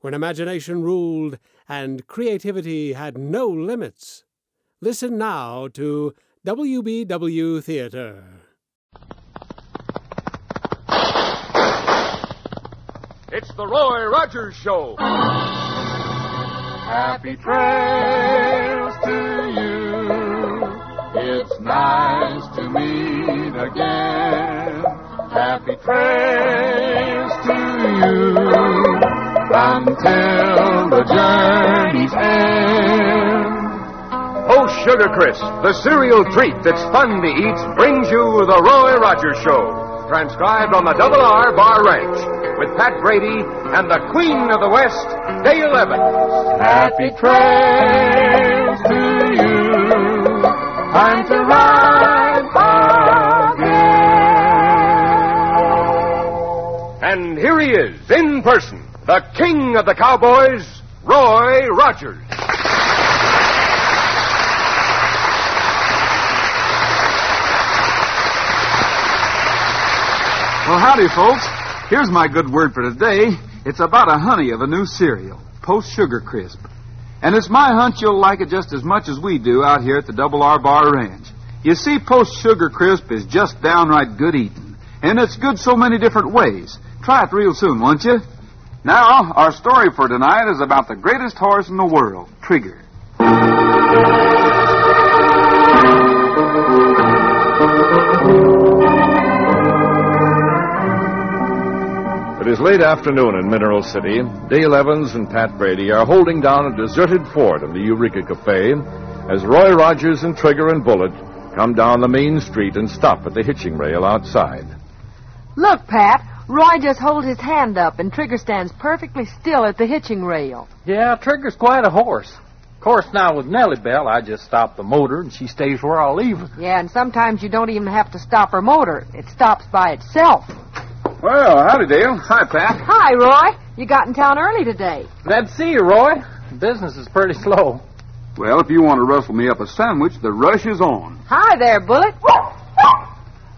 when imagination ruled and creativity had no limits. Listen now to WBW Theater. It's the Roy Rogers Show. Happy trails to you. It's nice to meet again. Happy trails until the journey's end. Oh, Sugar Crisp, the cereal treat that's fun to eat, brings you the Roy Rogers Show. Transcribed on the Double R Bar Ranch with Pat Brady and the Queen of the West, Dale Evans. Happy trails to you. Time to ride again. And here he is, in person, the King of the Cowboys, Roy Rogers. Well, howdy, folks. Here's my good word for today. It's about a honey of a new cereal, Post Sugar Crisp. And it's my hunch you'll like it just as much as we do out here at the Double R Bar Ranch. You see, Post Sugar Crisp is just downright good eating. And it's good so many different ways. Try it real soon, won't you? Now, our story for tonight is about the greatest horse in the world, Trigger. It is late afternoon in Mineral City. Dale Evans and Pat Brady are holding down a deserted fort in the Eureka Cafe as Roy Rogers and Trigger and Bullet come down the main street and stop at the hitching rail outside. Look, Pat. Roy just holds his hand up, and Trigger stands perfectly still at the hitching rail. Yeah, Trigger's quite a horse. Of course, now with Nellie Bell, I just stop the motor and she stays where I leave her. Yeah, and sometimes you don't even have to stop her motor. It stops by itself. Well, howdy, Dale. Hi, Pat. Hi, Roy. You got in town early today. Glad to see you, Roy. Business is pretty slow. Well, if you want to rustle me up a sandwich, the rush is on. Hi there, Bullet.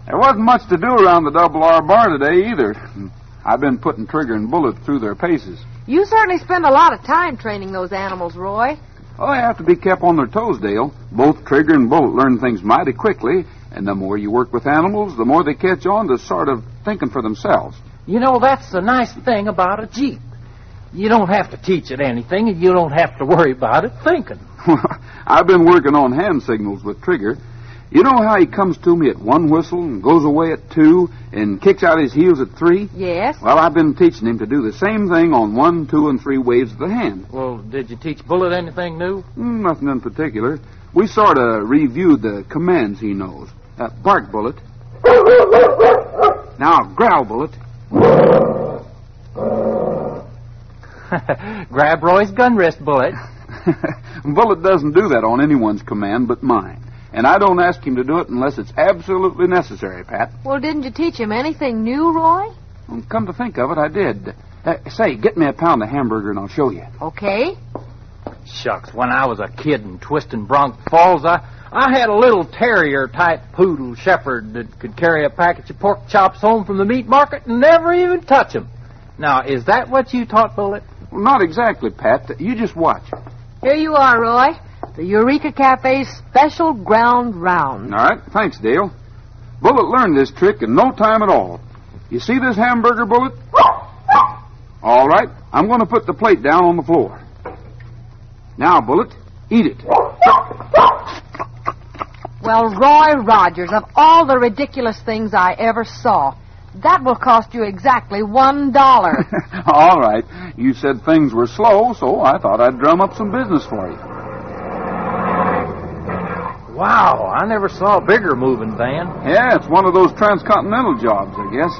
There wasn't much to do around the Double R Bar today either. I've been putting Trigger and Bullet through their paces. You certainly spend a lot of time training those animals, Roy. Oh, they have to be kept on their toes, Dale. Both Trigger and Bullet learn things mighty quickly, and the more you work with animals, the more they catch on to sort of thinking for themselves. You know, that's the nice thing about a Jeep. You don't have to teach it anything, and you don't have to worry about it thinking. I've been working on hand signals with Trigger. You know how he comes to me at one whistle and goes away at two and kicks out his heels at three? Yes? Well, I've been teaching him to do the same thing on one, two, and three waves of the hand. Well, did you teach Bullet anything new? Mm, nothing in particular. We sort of reviewed the commands he knows. Uh, bark, Bullet. Now, growl, Bullet. Grab Roy's gun wrist, Bullet. Bullet doesn't do that on anyone's command but mine. And I don't ask him to do it unless it's absolutely necessary, Pat. Well, didn't you teach him anything new, Roy? Well, come to think of it, I did. Uh, say, get me a pound of hamburger and I'll show you. Okay. Shucks, when I was a kid in Twisting Bronx Falls, I, I had a little terrier type poodle shepherd that could carry a package of pork chops home from the meat market and never even touch 'em. Now, is that what you taught Bullet? Well, not exactly, Pat. You just watch. Here you are, Roy. The Eureka Cafe's special ground round. All right, thanks, Dale. Bullet learned this trick in no time at all. You see this hamburger, Bullet? All right, I'm going to put the plate down on the floor. Now, Bullet, eat it. Well, Roy Rogers, of all the ridiculous things I ever saw, that will cost you exactly one dollar. all right, you said things were slow, so I thought I'd drum up some business for you. Wow, I never saw a bigger moving van. Yeah, it's one of those transcontinental jobs, I guess.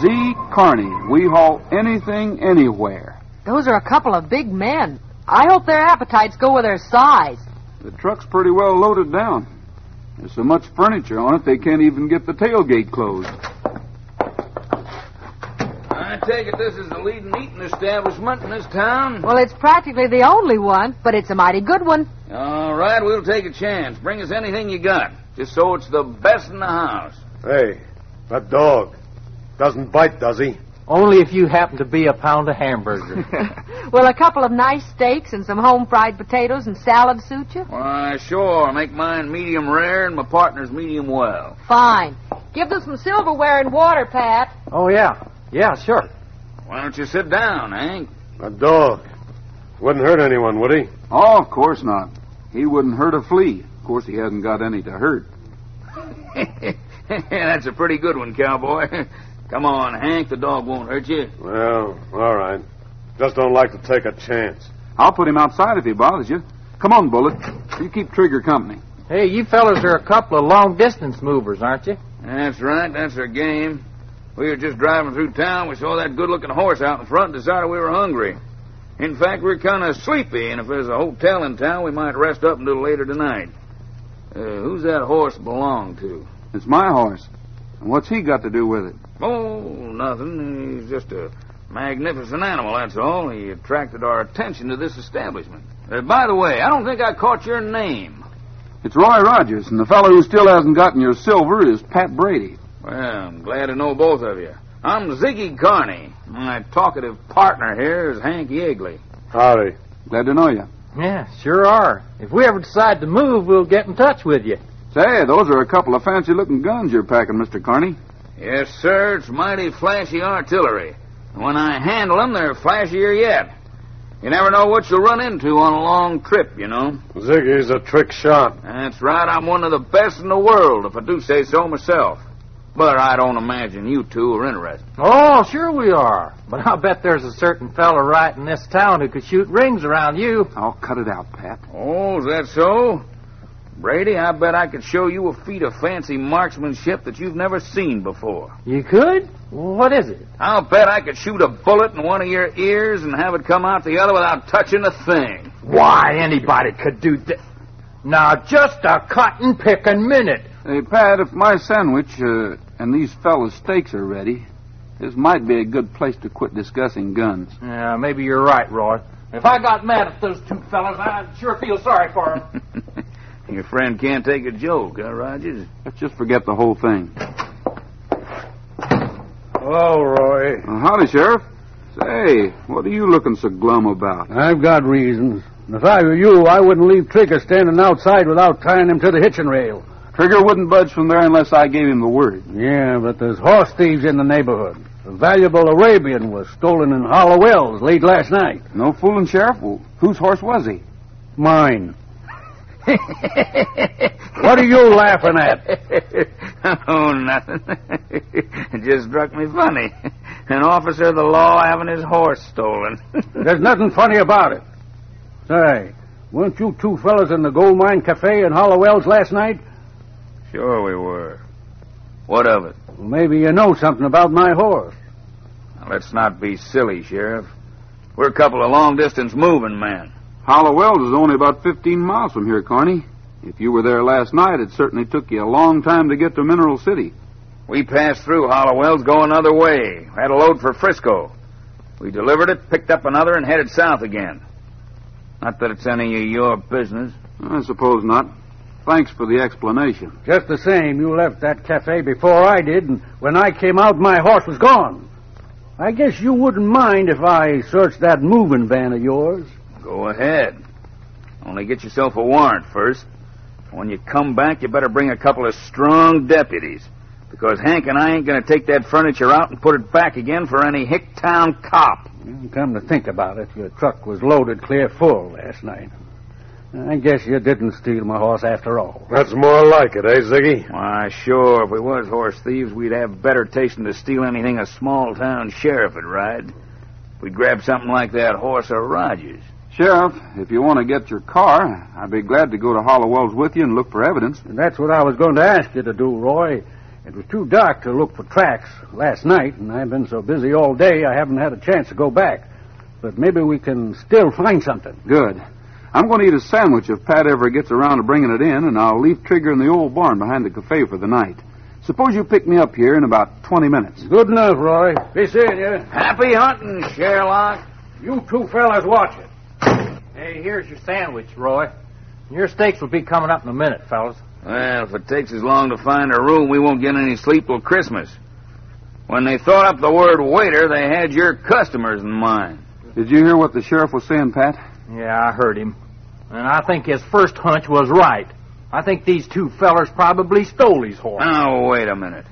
Z. Carney. We haul anything, anywhere. Those are a couple of big men. I hope their appetites go with their size. The truck's pretty well loaded down. There's so much furniture on it they can't even get the tailgate closed. I take it this is the leading eating establishment in this town? Well, it's practically the only one, but it's a mighty good one. All right, we'll take a chance. Bring us anything you got, just so it's the best in the house. Hey, that dog doesn't bite, does he? Only if you happen to be a pound of hamburger. Well, a couple of nice steaks and some home fried potatoes and salad suit you? Why, sure. Make mine medium rare and my partner's medium well. Fine. Give them some silverware and water, Pat. oh, yeah. Yeah, sure. Why don't you sit down, Hank? That dog wouldn't hurt anyone, would he? Oh, of course not. He wouldn't hurt a flea. Of course, he hasn't got any to hurt. That's a pretty good one, cowboy. Come on, Hank. The dog won't hurt you. Well, all right. Just don't like to take a chance. I'll put him outside if he bothers you. Come on, Bullet. You keep Trigger company. Hey, you fellas are a couple of long distance movers, aren't you? That's right. That's our game. We were just driving through town. We saw that good-looking horse out in front and decided we were hungry. In fact, we are kind of sleepy, and if there's a hotel in town, we might rest up until later tonight. Uh, who's that horse belong to? It's my horse. And what's he got to do with it? Oh, nothing. He's just a magnificent animal, that's all. He attracted our attention to this establishment. Uh, by the way, I don't think I caught your name. It's Roy Rogers, and the fellow who still hasn't gotten your silver is Pat Brady. Well, I'm glad to know both of you. I'm Ziggy Carney. My talkative partner here is Hank Yeagley. Howdy. Glad to know you. Yeah, sure are. If we ever decide to move, we'll get in touch with you. Say, those are a couple of fancy looking guns you're packing, Mr. Carney. Yes, sir. It's mighty flashy artillery. When I handle them, they're flashier yet. You never know what you'll run into on a long trip, you know. Ziggy's a trick shot. That's right. I'm one of the best in the world, if I do say so myself. But I don't imagine you two are interested. Oh, sure we are. But I'll bet there's a certain fella right in this town who could shoot rings around you. I'll cut it out, Pat. Oh, is that so? Brady, I bet I could show you a feat of fancy marksmanship that you've never seen before. You could? What is it? I'll bet I could shoot a bullet in one of your ears and have it come out the other without touching a thing. Why, anybody could do that. Now, just a cotton picking minute. Hey, Pat, if my sandwich uh, and these fellas' steaks are ready, this might be a good place to quit discussing guns. Yeah, maybe you're right, Roy. If I got mad at those two fellas, I'd sure feel sorry for them. Your friend can't take a joke, huh, Rogers? Let's just forget the whole thing. Hello, Roy. Uh, howdy, Sheriff. Say, what are you looking so glum about? I've got reasons. If I were you, I wouldn't leave Trigger standing outside without tying him to the hitching rail. Trigger wouldn't budge from there unless I gave him the word. Yeah, but there's horse thieves in the neighborhood. A valuable Arabian was stolen in Hollow Wells late last night. No fooling, Sheriff. Well, whose horse was he? Mine. what are you laughing at? oh, nothing. it just struck me funny. An officer of the law having his horse stolen. There's nothing funny about it. Say, weren't you two fellas in the Gold Mine Cafe in Hollow Wells last night? Sure we were. What of it? Well, maybe you know something about my horse. Now, let's not be silly, Sheriff. We're a couple of long-distance moving men. Hollow Wells is only about 15 miles from here, Carney. If you were there last night, it certainly took you a long time to get to Mineral City. We passed through Hollow Wells going another way. Had a load for Frisco. We delivered it, picked up another, and headed south again. Not that it's any of your business. I suppose not. Thanks for the explanation. Just the same, you left that cafe before I did, and when I came out, my horse was gone. I guess you wouldn't mind if I searched that moving van of yours. Go ahead. Only get yourself a warrant first. When you come back, you better bring a couple of strong deputies. Because Hank and I ain't going to take that furniture out and put it back again for any Hicktown cop. Come to think about it, your truck was loaded clear full last night. I guess you didn't steal my horse after all. That's more like it, eh, Ziggy? Why, sure, if we was horse thieves, we'd have better taste than to steal anything a small town sheriff would ride. We'd grab something like that horse of Rogers. Sheriff, if you want to get your car, I'd be glad to go to Hollow Wells with you and look for evidence. And that's what I was going to ask you to do, Roy. It was too dark to look for tracks last night, and I've been so busy all day I haven't had a chance to go back. but maybe we can still find something. Good. I'm going to eat a sandwich if Pat ever gets around to bringing it in, and I'll leave Trigger in the old barn behind the cafe for the night. Suppose you pick me up here in about 20 minutes. Good enough, Roy. Be seeing you. Happy hunting, Sherlock. You two fellas watch it. Hey, here's your sandwich, Roy. Your steaks will be coming up in a minute, fellas. Well, if it takes as long to find a room, we won't get any sleep till Christmas. When they thought up the word waiter, they had your customers in mind. Did you hear what the sheriff was saying, Pat? Yeah, I heard him. And I think his first hunch was right. I think these two fellers probably stole his horse. Now, wait a minute.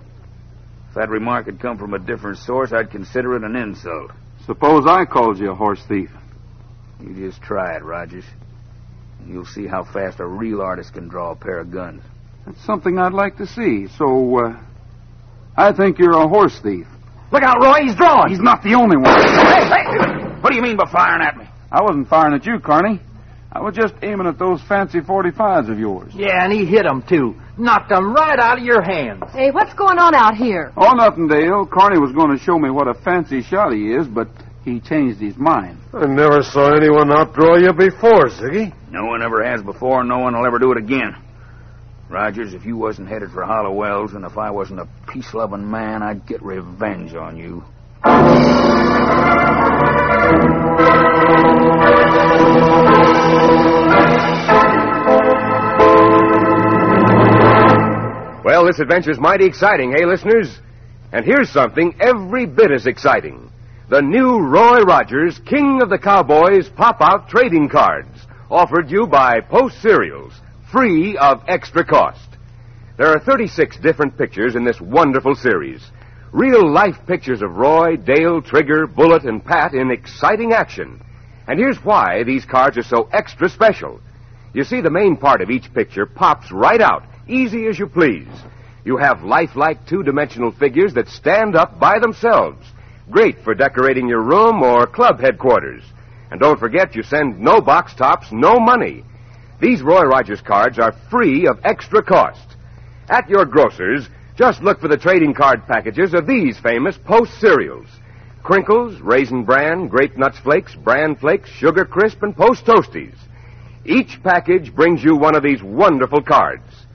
If that remark had come from a different source, I'd consider it an insult. Suppose I called you a horse thief. You just try it, Rogers. And you'll see how fast a real artist can draw a pair of guns. That's something I'd like to see. So, uh, I think you're a horse thief. Look out, Roy, he's drawing. He's not the only one. Hey, hey! What do you mean by firing at me? I wasn't firing at you, Carney. I was just aiming at those fancy 45s of yours. Yeah, and he hit him, too. Knocked him right out of your hands. Hey, what's going on out here? Oh, nothing, Dale. Carney was going to show me what a fancy shot he is, but he changed his mind. I never saw anyone outdraw you before, Ziggy. No one ever has before, and no one will ever do it again. Rogers, if you wasn't headed for Hollow Wells, and if I wasn't a peace-loving man, I'd get revenge on you. This adventure's mighty exciting, hey, listeners? And here's something every bit as exciting. The new Roy Rogers King of the Cowboys pop-out trading cards, offered you by Post Cereals, free of extra cost. There are 36 different pictures in this wonderful series. Real life pictures of Roy, Dale, Trigger, Bullet, and Pat in exciting action. And here's why these cards are so extra special. You see, the main part of each picture pops right out, easy as you please. You have lifelike two dimensional figures that stand up by themselves. Great for decorating your room or club headquarters. And don't forget, you send no box tops, no money. These Roy Rogers cards are free of extra cost. At your grocer's, just look for the trading card packages of these famous Post cereals. Krinkles, Raisin Bran, Grape Nuts Flakes, Bran Flakes, Sugar Crisp, and Post Toasties. Each package brings you one of these wonderful cards.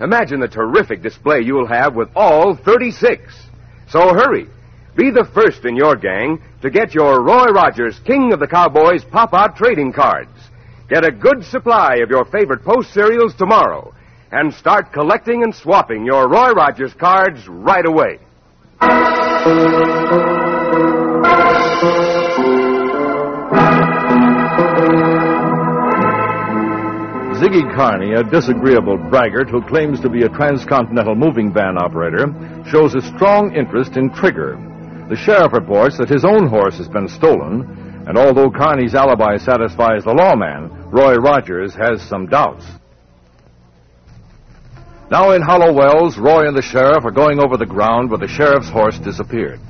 Imagine the terrific display you'll have with all 36. So hurry. Be the first in your gang to get your Roy Rogers King of the Cowboys pop-out trading cards. Get a good supply of your favorite Post cereals tomorrow and start collecting and swapping your Roy Rogers cards right away. Ziggy Carney, a disagreeable braggart who claims to be a transcontinental moving van operator, shows a strong interest in Trigger. The sheriff reports that his own horse has been stolen, and although Carney's alibi satisfies the lawman, Roy Rogers has some doubts. Now in Hollow Wells, Roy and the sheriff are going over the ground where the sheriff's horse disappeared.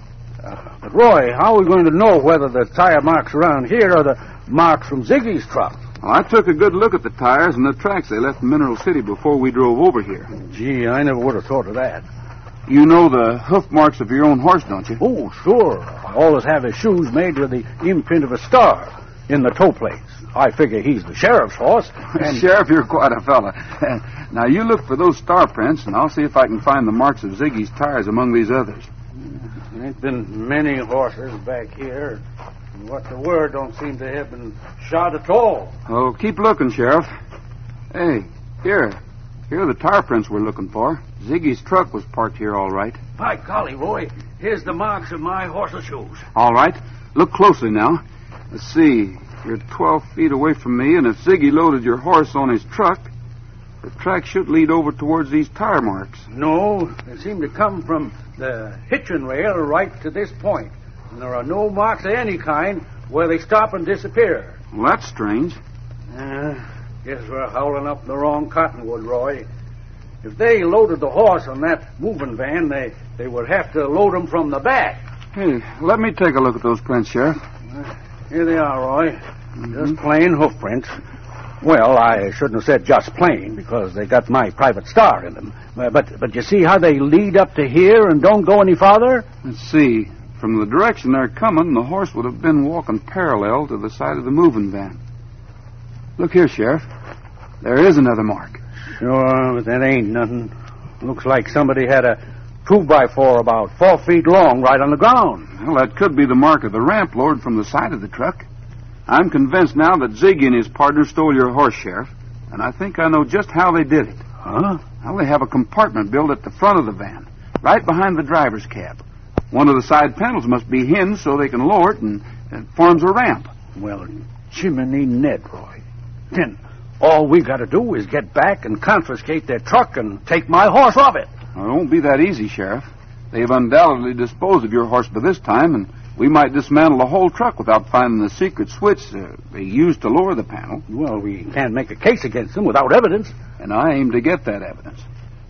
But, Roy, how are we going to know whether the tire marks around here are the marks from Ziggy's truck? Well, I took a good look at the tires and the tracks they left in Mineral City before we drove over here. Gee, I never would have thought of that. You know the hoof marks of your own horse, don't you? Oh, sure. I always have his shoes made with the imprint of a star in the toe plates. I figure he's the sheriff's horse. And Sheriff, you're quite a fella. now, you look for those star prints, and I'll see if I can find the marks of Ziggy's tires among these others. there ain't been many horses back here. And what the word don't seem to have been shot at all. Oh, keep looking, Sheriff. Hey, here. Here are the tire prints we're looking for. Ziggy's truck was parked here all right. By golly, Roy, here's the marks of my horse's shoes. All right. Look closely now. Let's see. You're 12 feet away from me, and if Ziggy loaded your horse on his truck, the track should lead over towards these tire marks. No, they seem to come from the hitching rail right to this point. And there are no marks of any kind where they stop and disappear. Well, that's strange. Uh, guess we're howling up the wrong cottonwood, Roy. If they loaded the horse on that moving van, they, they would have to load him from the back. Hey, let me take a look at those prints, Sheriff. Here they are, Roy. Just plain hoof prints. Well, I shouldn't have said just plain because they got my private star in them. Uh, But but you see how they lead up to here and don't go any farther? Let's see. From the direction they're coming, the horse would have been walking parallel to the side of the moving van. Look here, Sheriff. There is another mark. Sure, but that ain't nothing. Looks like somebody had a two by four about four feet long right on the ground. Well, that could be the mark of the ramp lowered from the side of the truck. I'm convinced now that Ziggy and his partner stole your horse, Sheriff. And I think I know just how they did it. Huh? Well, they have a compartment built at the front of the van, right behind the driver's cab. One of the side panels must be hinged so they can lower it, and it forms a ramp. Well, Jiminy Ned, Roy. Then all we got to do is get back and confiscate their truck and take my horse off it. Well, it won't be that easy, Sheriff. They've undoubtedly disposed of your horse by this time, and we might dismantle the whole truck without finding the secret switch uh, they used to lower the panel. Well, we can't make a case against them without evidence. And I aim to get that evidence.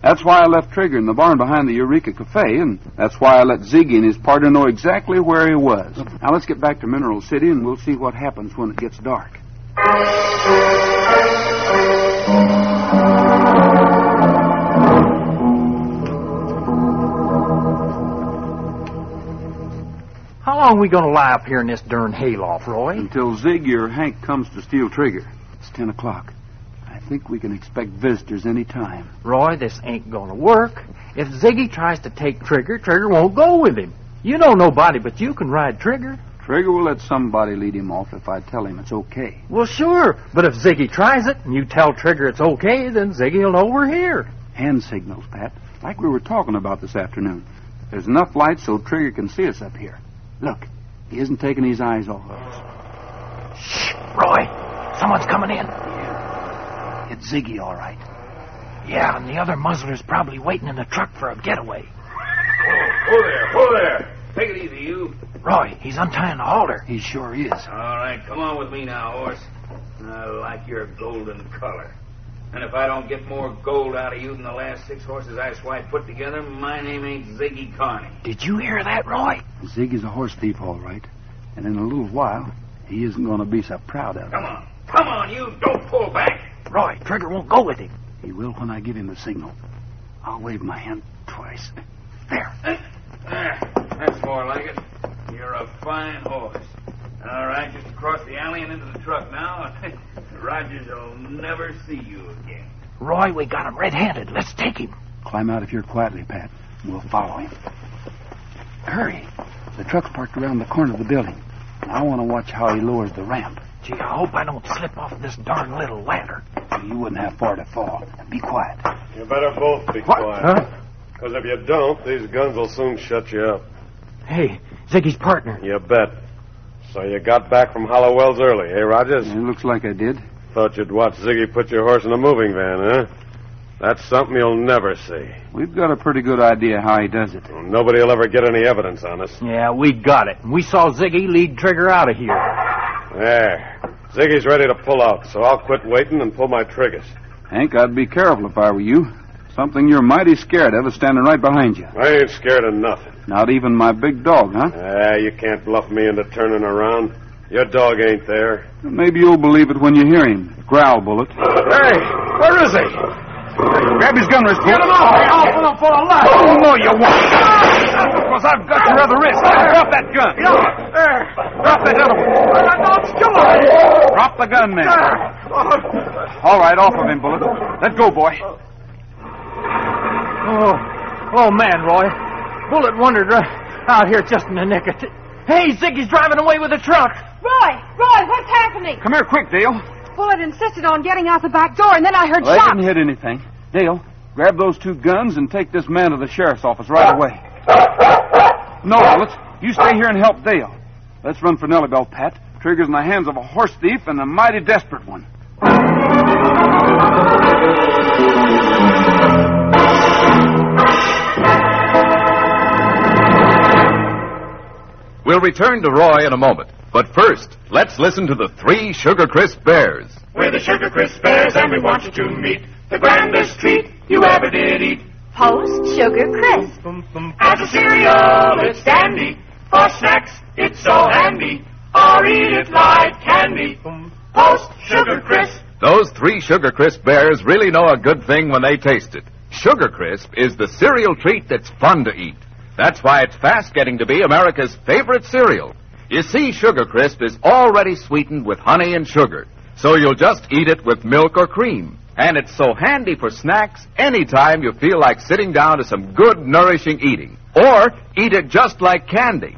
That's why I left Trigger in the barn behind the Eureka Cafe, and that's why I let Ziggy and his partner know exactly where he was. Now let's get back to Mineral City, and we'll see what happens when it gets dark. How long are we gonna lie up here in this darn hayloft, Roy? Until Ziggy or Hank comes to steal Trigger. It's ten o'clock. I think we can expect visitors any time. Roy, this ain't gonna work. If Ziggy tries to take Trigger, Trigger won't go with him. You know nobody but you can ride Trigger. Trigger will let somebody lead him off if I tell him it's okay. Well, sure. But if Ziggy tries it and you tell Trigger it's okay, then Ziggy will know we're here. Hand signals, Pat, like we were talking about this afternoon. There's enough light so Trigger can see us up here. Look, he isn't taking his eyes off of us. Shh, Roy. Someone's coming in. It's Ziggy, all right. Yeah, and the other muzzler's probably waiting in the truck for a getaway. Whoa there, whoa there. Take it easy, you. Roy, he's untying the halter. He sure is. All right, come on with me now, horse. I like your golden color. And if I don't get more gold out of you than the last six horses I swiped put together, my name ain't Ziggy Carney. Did you hear that, Roy? Ziggy's a horse thief, all right. And in a little while, he isn't going to be so proud of it. Come on. Come on, you. Don't pull back. Roy, Trigger won't go with him. He will when I give him the signal. I'll wave my hand twice. There. There. That's more like it. You're a fine horse. All right, just across the alley and into the truck now. Rogers will never see you again. Roy, we got him red-handed. Let's take him. Climb out of here quietly, Pat. We'll follow him. Hurry. The truck's parked around the corner of the building. I want to watch how he lowers the ramp. Gee, I hope I don't slip off this darn little ladder. You wouldn't have far to fall. Be quiet. You better both be What? quiet. Huh? Because if you don't, these guns will soon shut you up. Hey, Ziggy's partner. You bet. So you got back from Hollow Wells early, eh, Rogers? It looks like I did. Thought you'd watch Ziggy put your horse in a moving van, huh? That's something you'll never see. We've got a pretty good idea how he does it. Nobody will ever get any evidence on us. Yeah, we got it. We saw Ziggy lead Trigger out of here. There. Ziggy's ready to pull out, so I'll quit waiting and pull my triggers. Hank, I'd be careful if I were you. Something you're mighty scared of is standing right behind you. I ain't scared of nothing. Not even my big dog, huh? Ah, you can't bluff me into turning around. Your dog ain't there. Maybe you'll believe it when you hear him. Growl, Bullet. Hey, where is he? Grab his gun wrist, Bullet. I'll pull him for a laugh. Oh, no, you won't. Because I've got your other wrist. Drop that gun. Drop that other one. Drop the gun, man. All right, off of him, Bullet. Let go, boy. Oh, oh man, Roy. Bullet wandered right out here just in the nick of t- Hey, Ziggy's driving away with the truck. Roy, Roy, what's happening? Come here quick, Dale. Bullet insisted on getting out the back door, and then I heard Well, I didn't hit anything. Dale, grab those two guns and take this man to the sheriff's office right away. No, Bullets. You stay here and help Dale. Let's run for Nellybell, Pat. Trigger's in the hands of a horse thief and a mighty desperate one. We'll return to Roy in a moment. But first, let's listen to the three Sugar Crisp Bears. We're the Sugar Crisp Bears, and we want you to meet the grandest treat you ever did eat. Post Sugar Crisp. As a cereal, it's dandy. For snacks, it's so handy. Or eat it like candy. Post Sugar Crisp. Those three Sugar Crisp Bears really know a good thing when they taste it. Sugar Crisp is the cereal treat that's fun to eat. That's why it's fast getting to be America's favorite cereal. You see, Sugar Crisp is already sweetened with honey and sugar, so you'll just eat it with milk or cream. And it's so handy for snacks anytime you feel like sitting down to some good, nourishing eating. Or eat it just like candy.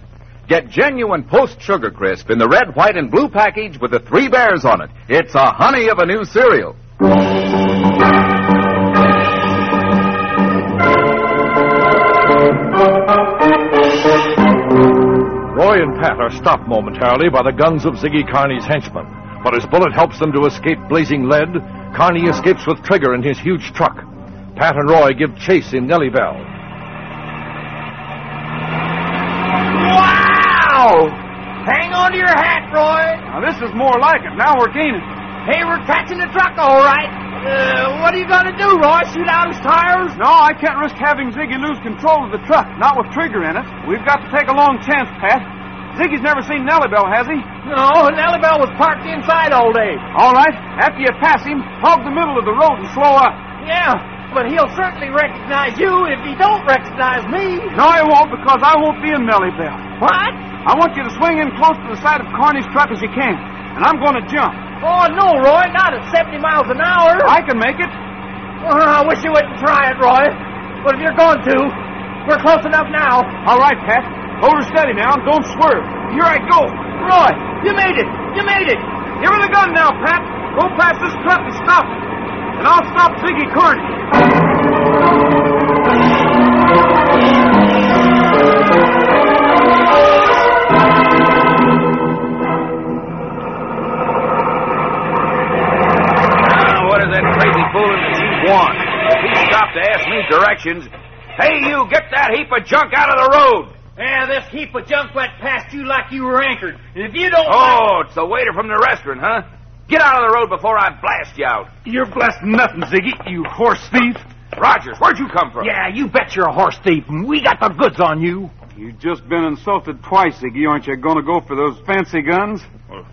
Get genuine Post Sugar Crisp in the red, white, and blue package with the three bears on it. It's a honey of a new cereal. Roy and Pat are stopped momentarily by the guns of Ziggy Carney's henchmen. But as Bullet helps them to escape blazing lead, Carney escapes with Trigger in his huge truck. Pat and Roy give chase in Nellie Bell. Wow! Hang on to your hat, Roy. Now, this is more like it. Now we're gaining. Hey, we're catching the truck, all right. Uh, what are you going to do, Roy? Shoot out his tires? No, I can't risk having Ziggy lose control of the truck, not with Trigger in it. We've got to take a long chance, Pat. Ziggy's never seen Nellie Bell, has he? No, Nellie Bell was parked inside all day. All right. After you pass him, hog the middle of the road and slow up. Yeah, but he'll certainly recognize you if he don't recognize me. No, he won't, because I won't be in Nellie Bell. What? I want you to swing in close to the side of Carney's truck as you can, and I'm going to jump. Oh, no, Roy, not at 70 miles an hour. I can make it. Well, I wish you wouldn't try it, Roy. But if you're going to, we're close enough now. All right, Pat. Hold her steady now don't swerve. Here I go. Roy, you made it. You made it. Give her the gun now, Pat. Go past this truck and stop it. And I'll stop Ziggy Carney. What does that crazy fool in want? If he stopped to ask me directions, hey, you, get that heap of junk out of the road. Yeah, this heap of junk went past you like you were anchored. And if you don't... Oh, it's the waiter from the restaurant, huh? Get out of the road before I blast you out. You're blasting nothing, Ziggy, you horse thief. Rogers, where'd you come from? Yeah, you bet you're a horse thief, and we got the goods on you. You've just been insulted twice, Ziggy. Aren't you going to go for those fancy guns? Well,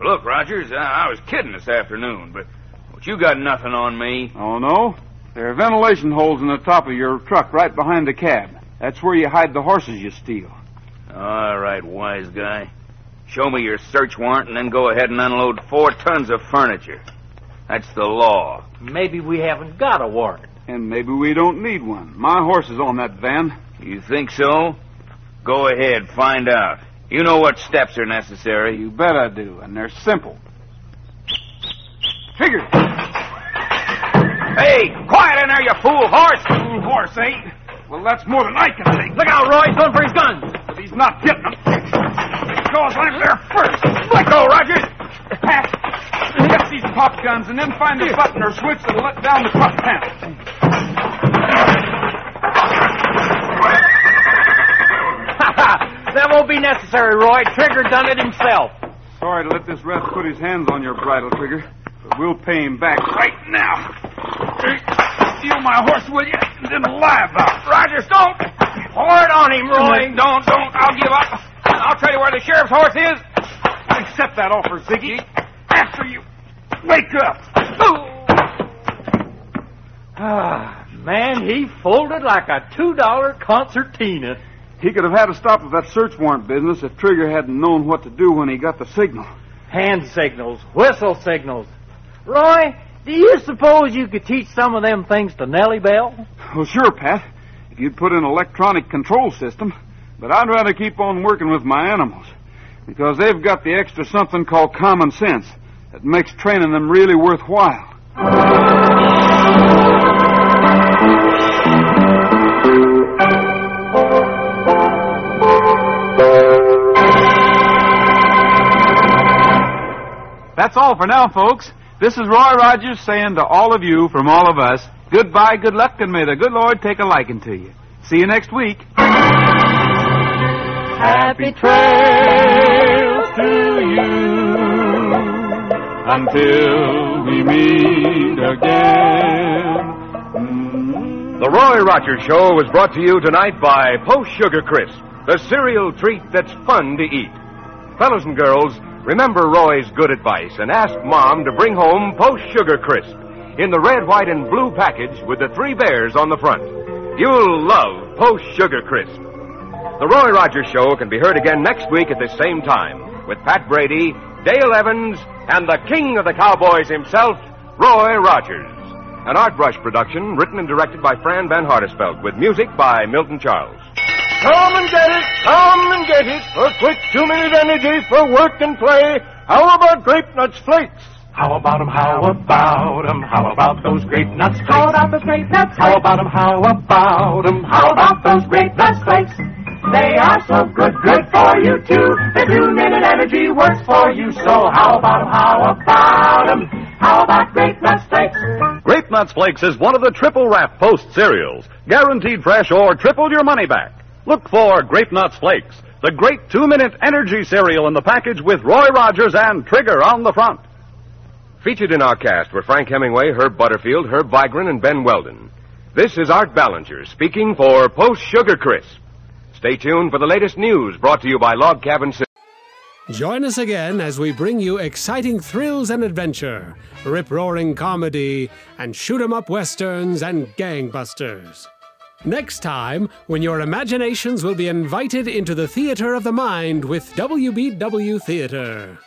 look, Rogers, I, I was kidding this afternoon, but, but you got nothing on me. Oh, no? There are ventilation holes in the top of your truck right behind the cab. That's where you hide the horses you steal. All right, wise guy. Show me your search warrant and then go ahead and unload four tons of furniture. That's the law. Maybe we haven't got a warrant. And maybe we don't need one. My horse is on that van. You think so? Go ahead, find out. You know what steps are necessary. You bet I do, and they're simple. Trigger! Hey, quiet in there, you fool horse! Fool horse, ain't? Well, that's more than I can take. Look out, Roy. He's going for his guns. But he's not getting them. Because I'm there first. Let go, Rogers! Pat, get these pop guns and then find the button or switch that'll let down the truck panel. that won't be necessary, Roy. Trigger done it himself. Sorry to let this rat put his hands on your bridle, Trigger, but we'll pay him back right now. Steal my horse, will you? And then lie about it. Rogers, don't! Pour it on him, Roy. Don't, don't. I'll give up. I'll tell you where the sheriff's horse is. Accept that offer, Ziggy. After you wake up. Ah, man, he folded like a $2 concertina. He could have had a stop of that search warrant business if Trigger hadn't known what to do when he got the signal. Hand signals, whistle signals. Roy, do you suppose you could teach some of them things to Nellie Bell? Well, sure, Pat, if you'd put in an electronic control system. But I'd rather keep on working with my animals because they've got the extra something called common sense that makes training them really worthwhile. That's all for now, folks. This is Roy Rogers saying to all of you from all of us, goodbye, good luck, and may the good Lord take a liking to you. See you next week. Happy trails to you until we meet again. Mm-hmm. The Roy Rogers Show was brought to you tonight by Post Sugar Crisp, the cereal treat that's fun to eat. Fellows and girls, remember Roy's good advice and ask Mom to bring home Post Sugar Crisp in the red, white, and blue package with the three bears on the front. You'll love Post Sugar Crisp. The Roy Rogers Show can be heard again next week at this same time with Pat Brady, Dale Evans, and the king of the cowboys himself, Roy Rogers. An Art Rush production written and directed by Fran Van Hartesveld with music by Milton Charles. Come and get it, come and get it for quick two-minute energy for work and play. How about grape nuts flakes? How about 'em? How about 'em? How about those grape nuts flakes? How about those grape nuts How about 'em? How about 'em? How about those grape nuts flakes? They are so good, good for you too. The two-minute energy works for you. So how about 'em? How about 'em? How about grape nuts flakes? Grape Nuts Flakes is one of the triple wrap post cereals, guaranteed fresh or triple your money back. Look for Grape Nuts Flakes, the great two minute energy cereal in the package with Roy Rogers and Trigger on the front. Featured in our cast were Frank Hemingway, Herb Butterfield, Herb Vigran, and Ben Weldon. This is Art Ballinger speaking for Post Sugar Crisp. Stay tuned for the latest news brought to you by Log Cabin City. Join us again as we bring you exciting thrills and adventure, rip roaring comedy, and shoot 'em up westerns and gangbusters. Next time, when your imaginations will be invited into the theater of the mind with WBW Theater.